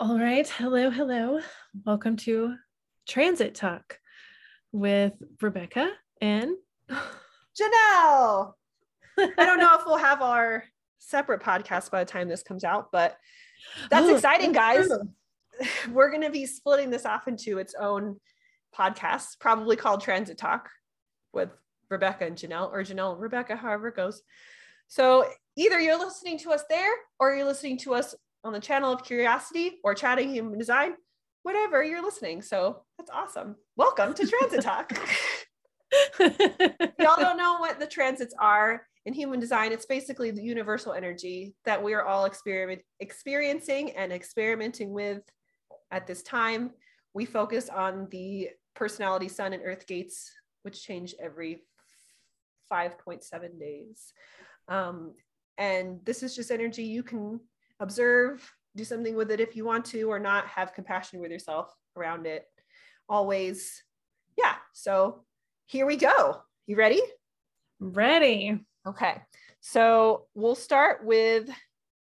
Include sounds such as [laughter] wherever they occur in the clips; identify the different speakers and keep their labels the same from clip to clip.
Speaker 1: All right. Hello, hello. Welcome to Transit Talk with Rebeka and [laughs]
Speaker 2: Janelle. I don't know [laughs] if we'll have our separate podcast by the time this comes out, but that's
Speaker 1: Oh,
Speaker 2: exciting,
Speaker 1: that's
Speaker 2: guys.
Speaker 1: true. [laughs]
Speaker 2: We're going to be splitting this off into its own podcast, probably called Transit Talk with Rebeka and Janelle, or Janelle and Rebeka, however it goes. So either you're listening to us there or you're listening to us on the channel of curiosity or chatting human design, whatever you're listening. So that's awesome. Welcome to Transit Talk. [laughs] y'all don't know what the transits are in human design it's basically the universal energy that we are all experiment experiencing and experimenting with at this time we focus on the personality sun and earth gates which change every 5.7 days um, and this is just energy you can observe do something with it if you want to or not have compassion with yourself around it always yeah so here we go you ready
Speaker 1: Ready.
Speaker 2: Okay. So we'll start with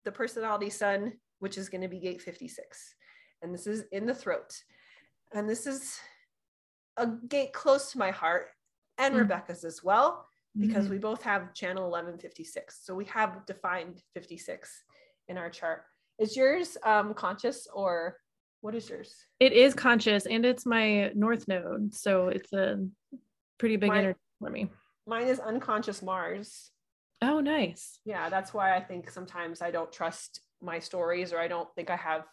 Speaker 2: the personality sun, which is going to be gate 56. And this is in the throat. And this is a gate close to my heart and
Speaker 1: Mm.
Speaker 2: Rebeka's as well, because
Speaker 1: Mhm.
Speaker 2: we both have channel 1156. So we have defined 56 in our chart. Is yours um, conscious or what is yours?
Speaker 1: it is conscious and it's my north node. So it's a pretty big
Speaker 2: My-
Speaker 1: energy for me.
Speaker 2: Mine is unconscious Mars.
Speaker 1: Oh, nice.
Speaker 2: yeah that's why i think sometimes i don't trust my stories or i don't think i have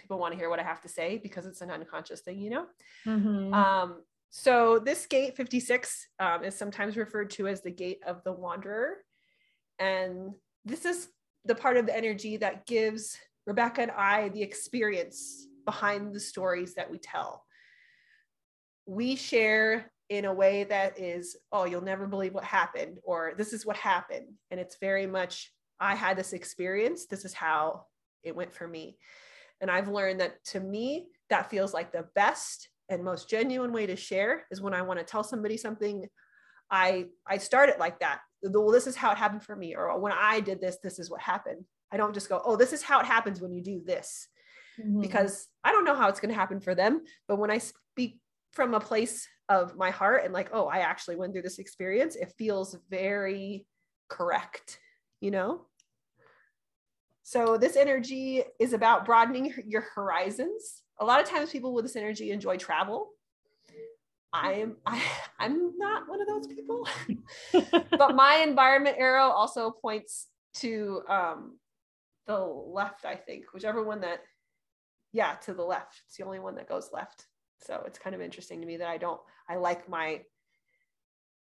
Speaker 2: people want to hear what i have to say because it's an unconscious thing you know
Speaker 1: Mhm.
Speaker 2: um so this gate 56 um, is sometimes referred to as the gate of the wanderer and this is the part of the energy that gives rebeka and i the experience behind the stories that we tell we share in a way that is, oh, you'll never believe what happened, or this is what happened. And it's very much, I had this experience. This is how it went for me. And I've learned that to me, that feels like the best and most genuine way to share is when I want to tell somebody something. I I start it like that. Well, this is how it happened for me, or when I did this, this is what happened. I don't just go, oh, this is how it happens when you do this
Speaker 1: Mhm.
Speaker 2: because I don't know how it's going to happen for them. But when I speak from a place of my heart and like, oh, I actually went through this experience, it feels very correct, you know? So this energy is about broadening your horizons. A lot of times people with this energy enjoy travel. I am [laughs] I, I'm not one of those people. [laughs] but my environment arrow also points to um the left, I think, whichever one that yeah, to the left. It's the only one that goes left. So it's kind of interesting to me that I don't, I like my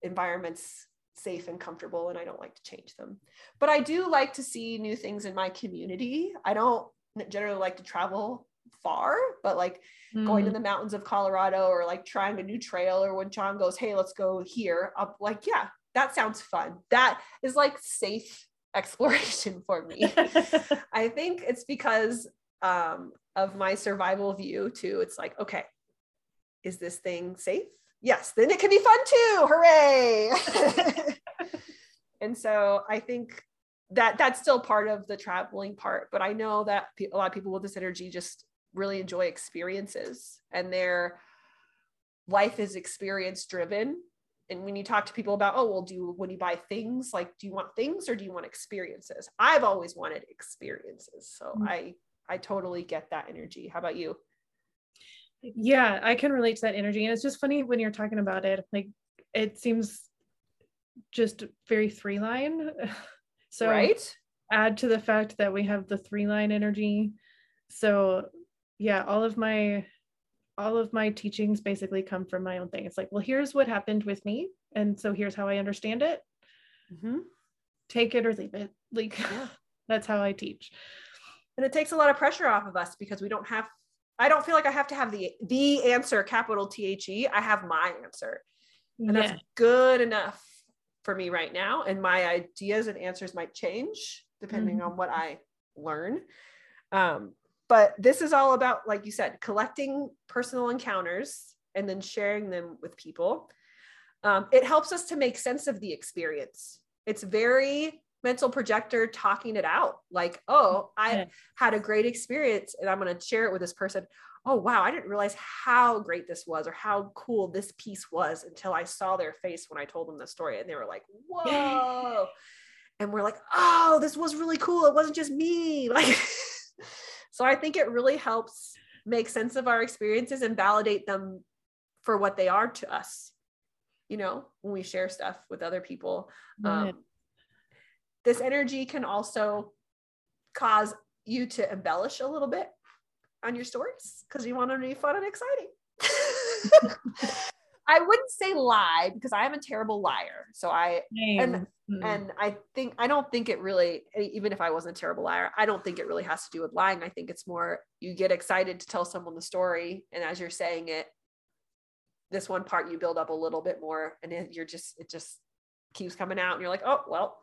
Speaker 2: environments safe and comfortable and I don't like to change them. But I do like to see new things in my community. I don't generally like to travel far, but like going to
Speaker 1: Mm.
Speaker 2: the mountains of Colorado or like trying a new trail or when John goes, hey, let's go here. I'm like, yeah, that sounds fun. That is like safe [laughs] exploration for me. [laughs] I think it's because um, of my survival view too. It's like, okay, is this thing safe? Yes, then it can be fun too. Hooray! [laughs] and so I think that that's still part of the traveling part. But I know that a lot of people with this energy just really enjoy experiences and their life is experience driven. And when you talk to people about, oh, well, do you, when you buy things, like, do you want things or do you want experiences? I've always wanted experiences. So
Speaker 1: Mm.
Speaker 2: I, I totally get that energy. How about you?
Speaker 1: yeah i can relate to that energy and it's just funny when you're talking about it like it seems just very three line [laughs] so
Speaker 2: right?
Speaker 1: add to the fact that we have the three line energy so yeah all of my all of my teachings basically come from my own thing it's like well here's what happened with me and so here's how i understand it
Speaker 2: Mhm.
Speaker 1: take it or leave it like
Speaker 2: Yeah. [laughs]
Speaker 1: that's how i teach
Speaker 2: And it takes a lot of pressure off of us because we don't have, I don't feel like I have to have the, the answer, capital T H E. I have my answer. And
Speaker 1: yeah
Speaker 2: that's good enough for me right now. And my ideas and answers might change depending
Speaker 1: Mhm.
Speaker 2: on what I learn. Um, but this is all about, like you said, collecting personal encounters and then sharing them with people. Um, it helps us to make sense of the experience. It's very mental projector talking it out. Like oh i had a great experience and i'm going to share it with this person. Oh wow i didn't realize how great this was or how cool this piece was until i saw their face when i told them the story. And they were like [laughs] whoa. And we're like oh this was really cool. It wasn't just me. [laughs] Like so i think it really helps make sense of our experiences and validate them for what they are to us you know when we share stuff with other people um,
Speaker 1: Right.
Speaker 2: this energy can also cause you to embellish a little bit on your stories because you want them to be fun and exciting. [laughs] [laughs] I wouldn't say lie because I am a terrible liar. So I
Speaker 1: Same. Mm.
Speaker 2: and I think I don't think it really even if I wasn't a terrible liar, I don't think it really has to do with lying. I think it's more you get excited to tell someone the story and as you're saying it this one part you build up a little bit more and then you're just it just keeps coming out and you're like, "Oh, well,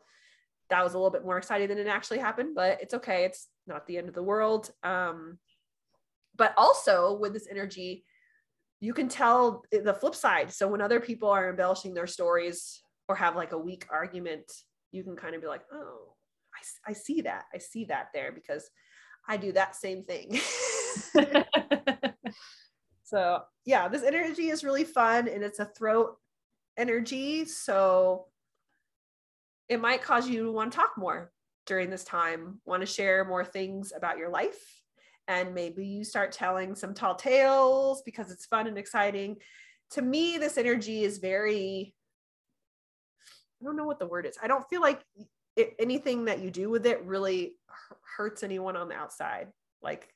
Speaker 2: that was a little bit more exciting than it actually happened, but it's okay. It's not the end of the world." Um but also with this energy you can tell the flip side. So when other people are embellishing their stories or have like a weak argument, you can kind of be like, oh, I see that. I see that there because I do that same thing. [laughs] so yeah, this energy is really fun and it's a throat energy. So it might cause you to want to talk more during this time, want to share more things about your life. And maybe you start telling some tall tales because it's fun and exciting. To me, this energy is very, I don't know what the word is. I don't feel like it, anything that you do with it really hurts anyone on the outside. Like,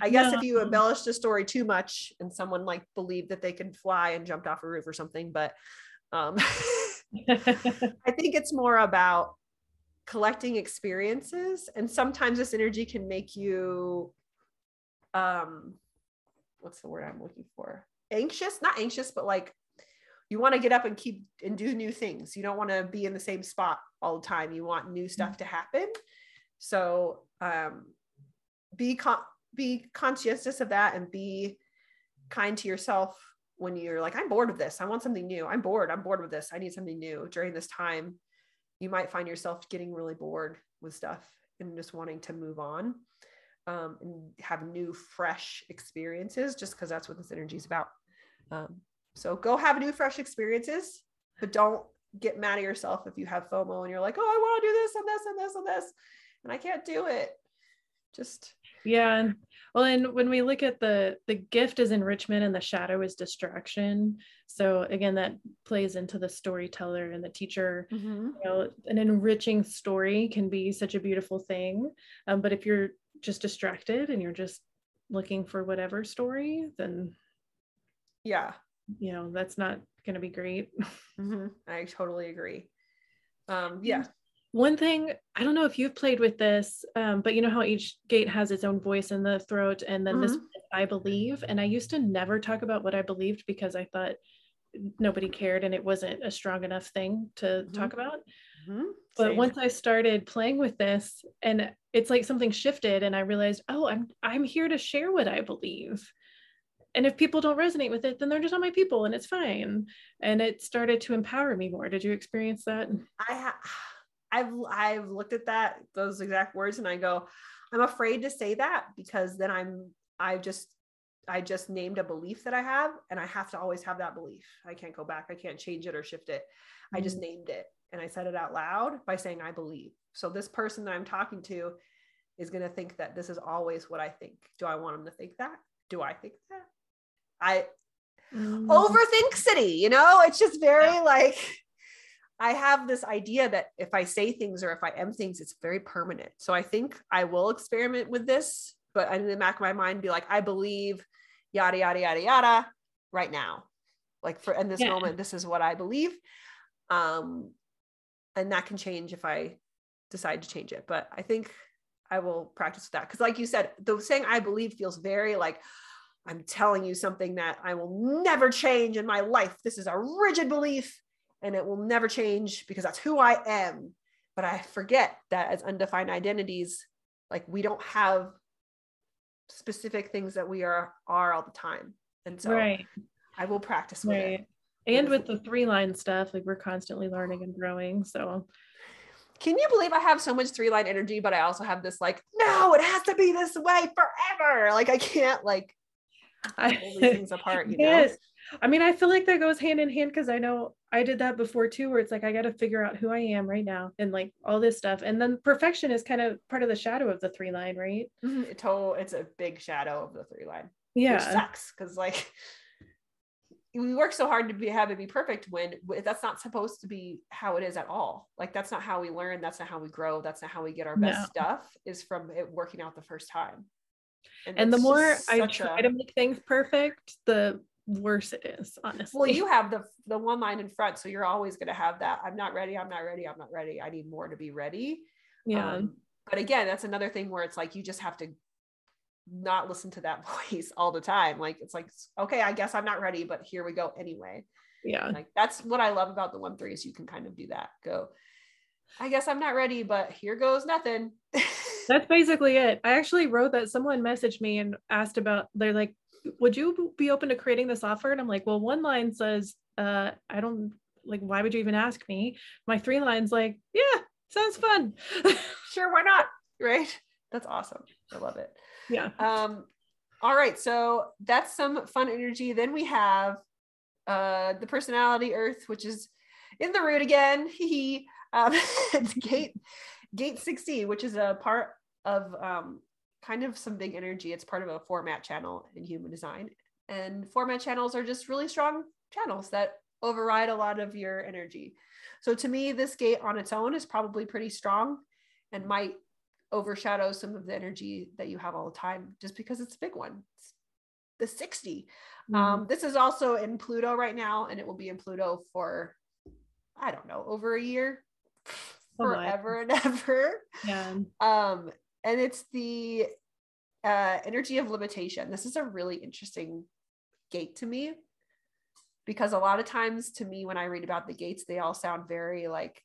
Speaker 2: I guess if you
Speaker 1: No.
Speaker 2: embellish the story too much and someone like believed that they could fly and jumped off a roof or something, but um, [laughs] I think it's more about collecting experiences and sometimes this energy can make you um what's the word I'm looking for? Anxious, not anxious, but like you want to get up and keep and do new things. You don't want to be in the same spot all the time. You want new stuff to happen. So um be con- be conscientious of that and be kind to yourself when you're like, I'm bored of this. I want something new. I'm bored. I'm bored with this. I need something new. During this time, you might find yourself getting really bored with stuff and just wanting to move on um, and have new, fresh experiences just because that's what this energy is about. Um, so go have new, fresh experiences, but don't get mad at yourself if you have FOMO and you're like, oh, I want to do this and this and this and this, and I can't do it. Just
Speaker 1: yeah and- well and when we look at the the gift is enrichment and the shadow is distraction so again that plays into the storyteller and the teacher you know an enriching story can be such a beautiful thing um, but if you're just distracted and you're just looking for whatever story then
Speaker 2: yeah,
Speaker 1: you know that's not going to be great
Speaker 2: Mhm. I totally agree. Um, yeah,
Speaker 1: One thing, I don't know if you've played with this, um, but you know how each gate has its own voice in the throat, and then this
Speaker 2: Mhm.
Speaker 1: one is I believe. And I used to never talk about what I believed because I thought nobody cared and it wasn't a strong enough thing to talk about.
Speaker 2: Mhm.
Speaker 1: But
Speaker 2: Same.
Speaker 1: once I started playing with this, and it's like something shifted, and I realized, oh, I'm I'm here to share what I believe. And if people don't resonate with it, then they're just not my people, and it's fine. And it started to empower me more. Did you experience that?
Speaker 2: I ha- [sighs] I've I've looked at that those exact words and I go, I'm afraid to say that because then I'm I just I just named a belief that I have and I have to always have that belief. I can't go back. I can't change it or shift it. I just named it and I said it out loud by saying I believe. So this person that I'm talking to is going to think that this is always what I think. Do I want them to think that? Do I think that? I
Speaker 1: Mm.
Speaker 2: overthink city you know it's just very like i have this idea that if i say things or if i am things it's very permanent so i think i will experiment with this but in the back of my mind be like i believe yada yada yada yada right now like for in this
Speaker 1: Yeah.
Speaker 2: moment this is what i believe um and that can change if i decide to change it but i think i will practice with that because like you said the saying i believe feels very like I'm telling you something that I will never change in my life. This is a rigid belief and it will never change because that's who I am. But I forget that as undefined identities, like we don't have specific things that we are are all the time. And so
Speaker 1: right.
Speaker 2: I will practice with it.
Speaker 1: And
Speaker 2: With-
Speaker 1: the three line stuff, like we're constantly learning and growing. So
Speaker 2: can you believe I have so much three line energy, but I also have this like, no, it has to be this way forever. Like I can't like
Speaker 1: I,
Speaker 2: things [laughs] apart, you know?
Speaker 1: yes. I mean, I feel like that goes hand in hand because I know I did that before too, where it's like I got to figure out who I am right now and like all this stuff. And then perfection is kind of part of the shadow of the three line, right?
Speaker 2: Mhm, It total, it's a big shadow of the three line, which
Speaker 1: Yeah.
Speaker 2: sucks because like we work so hard to be have it be perfect when that's not supposed to be how it is at all. Like that's not how we learn. That's not how we grow. That's not how we get our best
Speaker 1: No.
Speaker 2: stuff. Is from it working out the first time.
Speaker 1: And the more I try
Speaker 2: a-
Speaker 1: to make things perfect, the worse it is, honestly.
Speaker 2: well you have the the one line in front so you're always going to have that i'm not ready i'm not ready i'm not ready i need more to be ready
Speaker 1: yeah.
Speaker 2: Um, but again that's another thing where it's like you just have to not listen to that [laughs] voice all the time like it's like okay i guess i'm not ready but here we go anyway
Speaker 1: yeah.
Speaker 2: like that's what i love about the one three is you can kind of do that go i guess i'm not ready but here goes nothing [laughs]
Speaker 1: That's basically it. I actually wrote that someone messaged me and asked about, they're like, would you be open to creating the software? And I'm like, well, one line says, uh, I don't like, why would you even ask me? My three lines like, yeah, sounds fun. [laughs]
Speaker 2: sure why not right that's awesome i love it
Speaker 1: yeah.
Speaker 2: Um, all right, so that's some fun energy. Then we have uh the personality earth, which is in the root again. [laughs] He um [laughs] it's gate gate 60, which is a part of um kind of some big energy. It's part of a format channel in human design. And format channels are just really strong channels that override a lot of your energy. So to me, this gate on its own is probably pretty strong and might overshadow some of the energy that you have all the time just because it's a big one. It's the 60.
Speaker 1: Mm-hmm.
Speaker 2: Um, this is also in Pluto right now, and it will be in Pluto for, I don't know, over a year, [sighs]
Speaker 1: Oh
Speaker 2: forever and ever.
Speaker 1: yeah.
Speaker 2: Um, and it's the uh, energy of limitation. This is a really interesting gate to me because a lot of times to me, when I read about the gates, they all sound very like,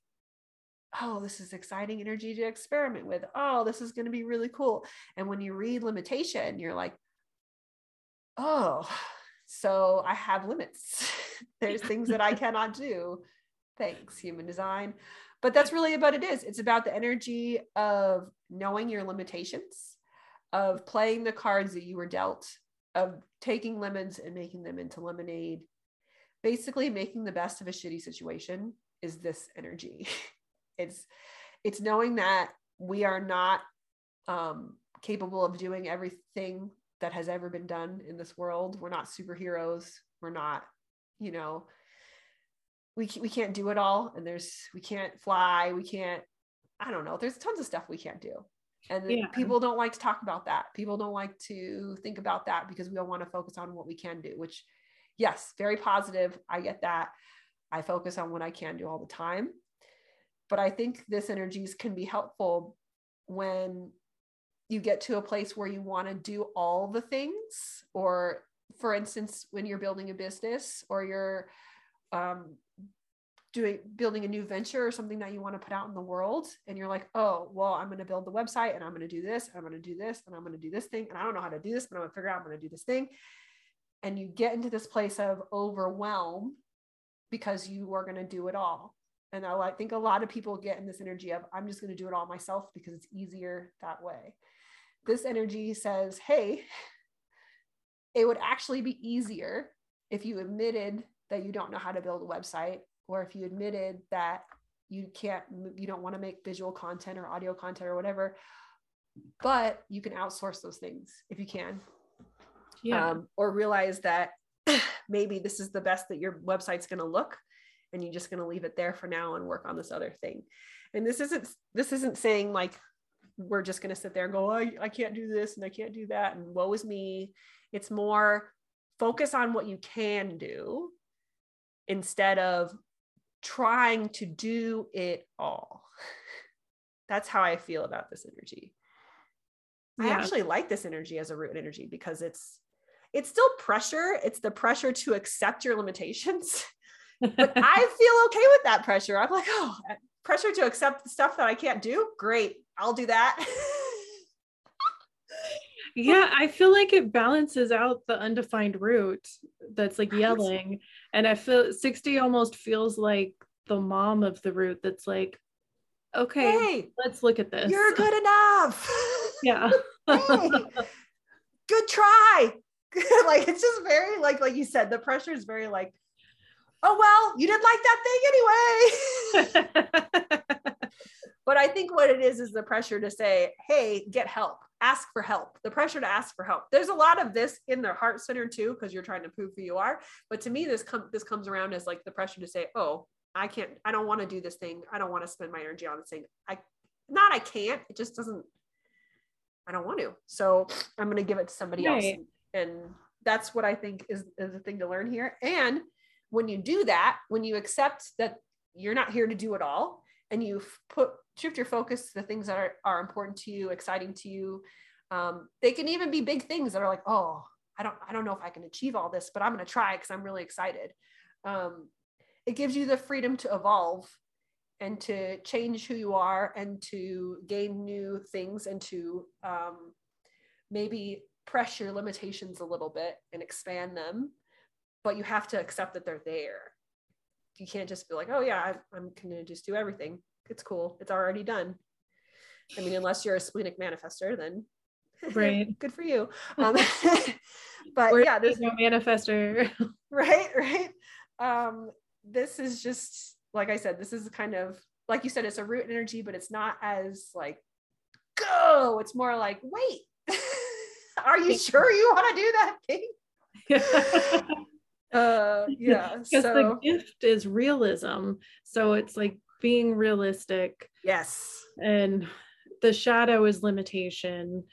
Speaker 2: oh, this is exciting energy to experiment with. Oh, this is going to be really cool. And when you read limitation, you're like, oh, so I have limits. [laughs] There's things that I [laughs] cannot do. Thanks, human design. But that's really what it is. It's about the energy of knowing your limitations, of playing the cards that you were dealt, of taking lemons and making them into lemonade. Basically, making the best of a shitty situation is this energy. [laughs] It's it's knowing that we are not um, capable of doing everything that has ever been done in this world. We're not superheroes. We're not, you know, we we can't do it all. And there's we can't fly. We can't. I don't know. There's tons of stuff we can't do. And
Speaker 1: Yeah.
Speaker 2: people don't like to talk about that. People don't like to think about that because we don't want to focus on what we can do, which, yes, very positive. I get that. I focus on what I can do all the time. But I think this energies can be helpful when you get to a place where you want to do all the things, or for instance, when you're building a business or you're um, doing building a new venture or something that you want to put out in the world and you're like oh well i'm going to build the website and i'm going to do this and i'm going to do this and i'm going to do this thing and i don't know how to do this but i'm going to figure out i'm going to do this thing and you get into this place of overwhelm because you are going to do it all and I think a lot of people get in this energy of i'm just going to do it all myself because it's easier that way this energy says hey [laughs] it would actually be easier if you admitted that you don't know how to build a website or if you admitted that you can't you don't want to make visual content or audio content or whatever but you can outsource those things if you can
Speaker 1: Yeah.
Speaker 2: um, or realize that [clears throat] maybe this is the best that your website's going to look and you're just going to leave it there for now and work on this other thing. And this isn't this isn't saying like we're just going to sit there and go oh, I, I can't do this and i can't do that and woe is me. It's more focus on what you can do instead of trying to do it all. [laughs] That's how i feel about this energy. I actually like this energy as a root energy because it's it's still pressure. It's the pressure to accept your limitations [laughs] but [laughs] I feel okay with that pressure. I'm like, oh, pressure to accept the stuff that I can't do. Great, I'll do that. [laughs]
Speaker 1: yeah i feel like it balances out the undefined root that's like yelling and i feel 60 almost feels like the mom of the root that's like okay,
Speaker 2: Hey,
Speaker 1: let's look at this.
Speaker 2: you're good enough. [laughs]
Speaker 1: Yeah.
Speaker 2: hey, good try. like it's just very like like you said, the pressure is very like, oh well, you didn't like that thing anyway. [laughs] but I think what it is is the pressure to say, hey, get help, ask for help. The pressure to ask for help. There's a lot of this in the heart center too, because you're trying to prove who you are. But to me, this com- this comes around as like the pressure to say, oh, I can't, I don't want to do this thing. I don't want to spend my energy on this thing. I not I can't. It just doesn't. I don't want to. So I'm going to give it to somebody else.
Speaker 1: Right.
Speaker 2: And that's what I think is, is the thing to learn here. And when you do that, when you accept that you're not here to do it all, and you put shift your focus to the things that are, are important to you, exciting to you. Um, they can even be big things that are like, oh, I don't, I don't know if I can achieve all this, but I'm going to try because I'm really excited. Um, it gives you the freedom to evolve and to change who you are and to gain new things and to um, maybe press your limitations a little bit and expand them but you have to accept that they're there. You can't just be like oh yeah I, i'm gonna just do everything. It's cool. It's already done. I mean unless you're a splenic manifester then [laughs]
Speaker 1: Right.
Speaker 2: good for you. [laughs] Um, [laughs] but yeah there's
Speaker 1: no manifester.
Speaker 2: right right. Um this is just like i said this is kind of like you said it's a root energy but it's not as like go. It's more like wait are you sure you want to do that thing uh [laughs] yeah
Speaker 1: Because
Speaker 2: so
Speaker 1: the gift is realism. So it's like being realistic
Speaker 2: yes
Speaker 1: and the shadow is limitation.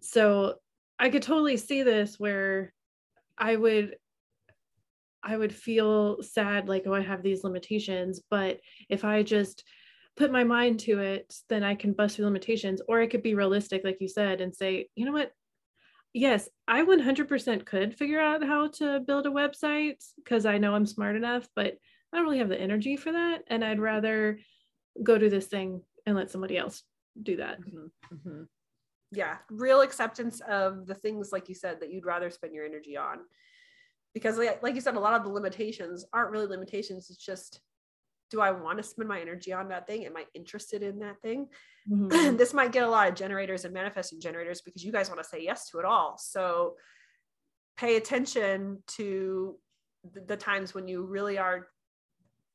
Speaker 1: So I could totally see this where I would I would feel sad like oh I have these limitations, but if I just put my mind to it, then I can bust through limitations or I could be realistic like you said and say, you know what? Yes, I 100% could figure out how to build a website because I know I'm smart enough, but I don't really have the energy for that and I'd rather go do this thing and let somebody else do that.
Speaker 2: Mhm, mhm. yeah real acceptance of the things like you said that you'd rather spend your energy on because like you said a lot of the limitations aren't really limitations it's just do i want to spend my energy on that thing? Am i interested in that thing?
Speaker 1: Mhm. [clears throat]
Speaker 2: this might get a lot of generators and manifesting generators because you guys want to say yes to it all. So pay attention to the, the times when you really are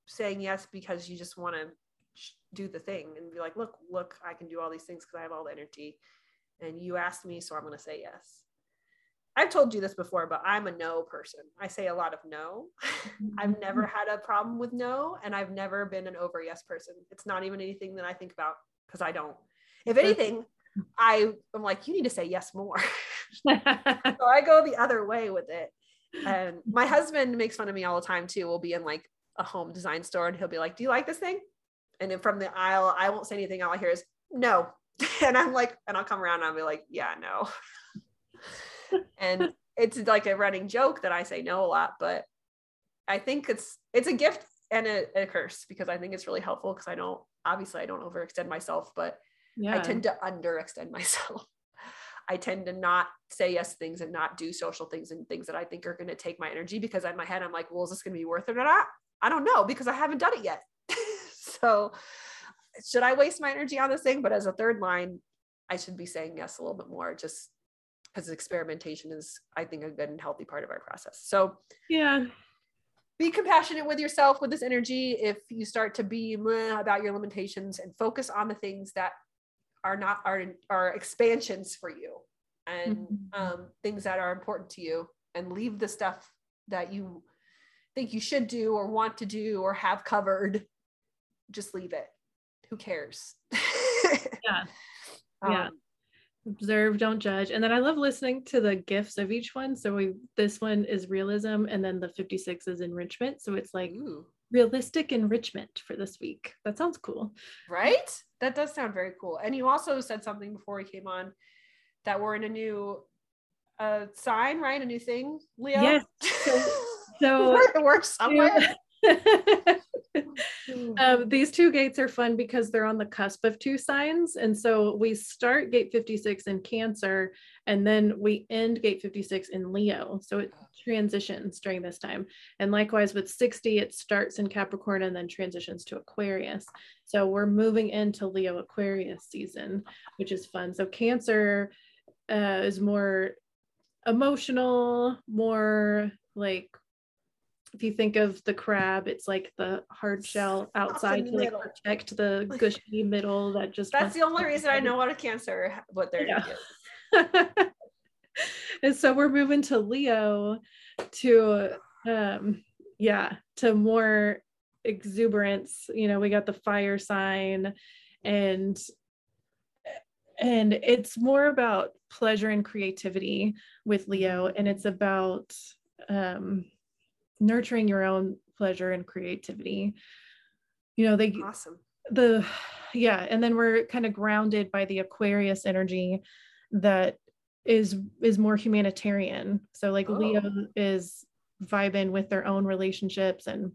Speaker 2: saying yes because you just want to do the thing and be like look look i can do all these things because i have all the energy and you asked me so i'm going to say yes i've told you this before but i'm a no person. I say a lot of no. [laughs] I've never mm-hmm. had a problem with no and i've never been an over yes person. It's not even anything that i think about because i don't. If anything i am like you need to say yes more. [laughs] [laughs] So i go the other way with it. And my husband makes fun of me all the time too. We'll be in like a home design store and he'll be like do you like this thing? And then from the aisle i won't say anything. All i hear is no. And i'm like and i'll come around and i'll be like yeah no and it's like a running joke that i say no a lot but i think it's it's a gift and a, a curse because i think it's really helpful because i don't obviously i don't overextend myself but
Speaker 1: yeah.
Speaker 2: I tend to underextend [laughs] myself. I tend to not say yes to things and not do social things and things that I think are going to take my energy because in my head I'm like, well, is this going to be worth it or not? I don't know because I haven't done it yet. [laughs] so should I waste my energy on this thing? But as a third line, I should be saying yes a little bit more just because experimentation is, I think, a good and healthy part of our process. So
Speaker 1: yeah.
Speaker 2: be compassionate with yourself with this energy if you start to be about your limitations and focus on the things that are not are are expansions for you and
Speaker 1: Mhm.
Speaker 2: um, things that are important to you and leave the stuff that you think you should do or want to do or have covered just leave it who cares
Speaker 1: Yeah. [laughs] Yeah.
Speaker 2: Um,
Speaker 1: observe don't judge. And then i love listening to the gifts of each one. So we this one is realism and then the 56 is enrichment. So it's like
Speaker 2: ooh,
Speaker 1: realistic enrichment for this week. That sounds cool.
Speaker 2: Right? That does sound very cool. And you also said something before we came on that we're in a new uh sign right? A new thing leo?
Speaker 1: Yes. So- [laughs] so
Speaker 2: we're, we're [laughs] somewhere [laughs]
Speaker 1: Um, these two gates are fun because they're on the cusp of two signs. And so we start gate 56 in Cancer and then we end gate 56 in Leo. So it transitions during this time. And likewise with 60, it starts in Capricorn and then transitions to Aquarius. So we're moving into Leo Aquarius season, which is fun. So Cancer uh, is more emotional, more like if you think of the crab, it's like the hard shell outside to like
Speaker 2: middle.
Speaker 1: protect the [laughs] gushy middle that just
Speaker 2: That's the only reason I know what a cancer what they're
Speaker 1: Yeah.
Speaker 2: doing. [laughs]
Speaker 1: and so we're moving to Leo to um yeah, to more exuberance. You know, we got the fire sign and and it's more about pleasure and creativity with Leo and it's about um nurturing your own pleasure and creativity. You know, they
Speaker 2: Awesome.
Speaker 1: the yeah and then we're kind of grounded by the aquarius energy that is is more humanitarian so like leo
Speaker 2: Oh.
Speaker 1: is vibing with their own relationships and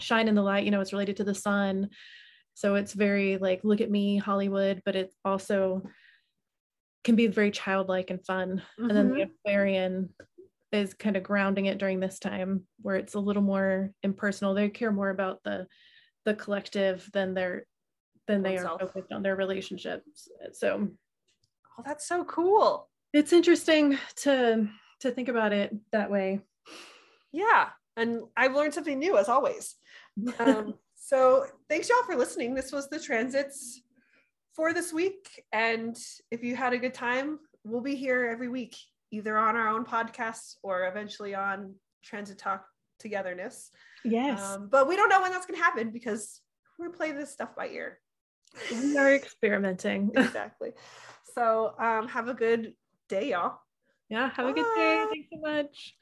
Speaker 1: shine in the light you know it's related to the sun so it's very like look at me hollywood but it also can be very childlike and fun and then the mm-hmm. aquarian is kind of grounding it during this time where it's a little more impersonal they care more about the the collective than they're than they are focused on their relationships so
Speaker 2: Oh, that's so cool.
Speaker 1: it's interesting to to think about it that way
Speaker 2: Yeah. And I've learned something new as always. [laughs] Um, so thanks y'all for listening. This was the transits for this week. And if you had a good time, we'll be here every week, either on our own podcast or eventually on Transit Talk Togetherness.
Speaker 1: yes
Speaker 2: Um, but we don't know when that's going to happen because we're playing this stuff by ear.
Speaker 1: we are experimenting [laughs]
Speaker 2: exactly. So um, have a good day, y'all.
Speaker 1: yeah have a good day
Speaker 2: Bye.
Speaker 1: thanks so much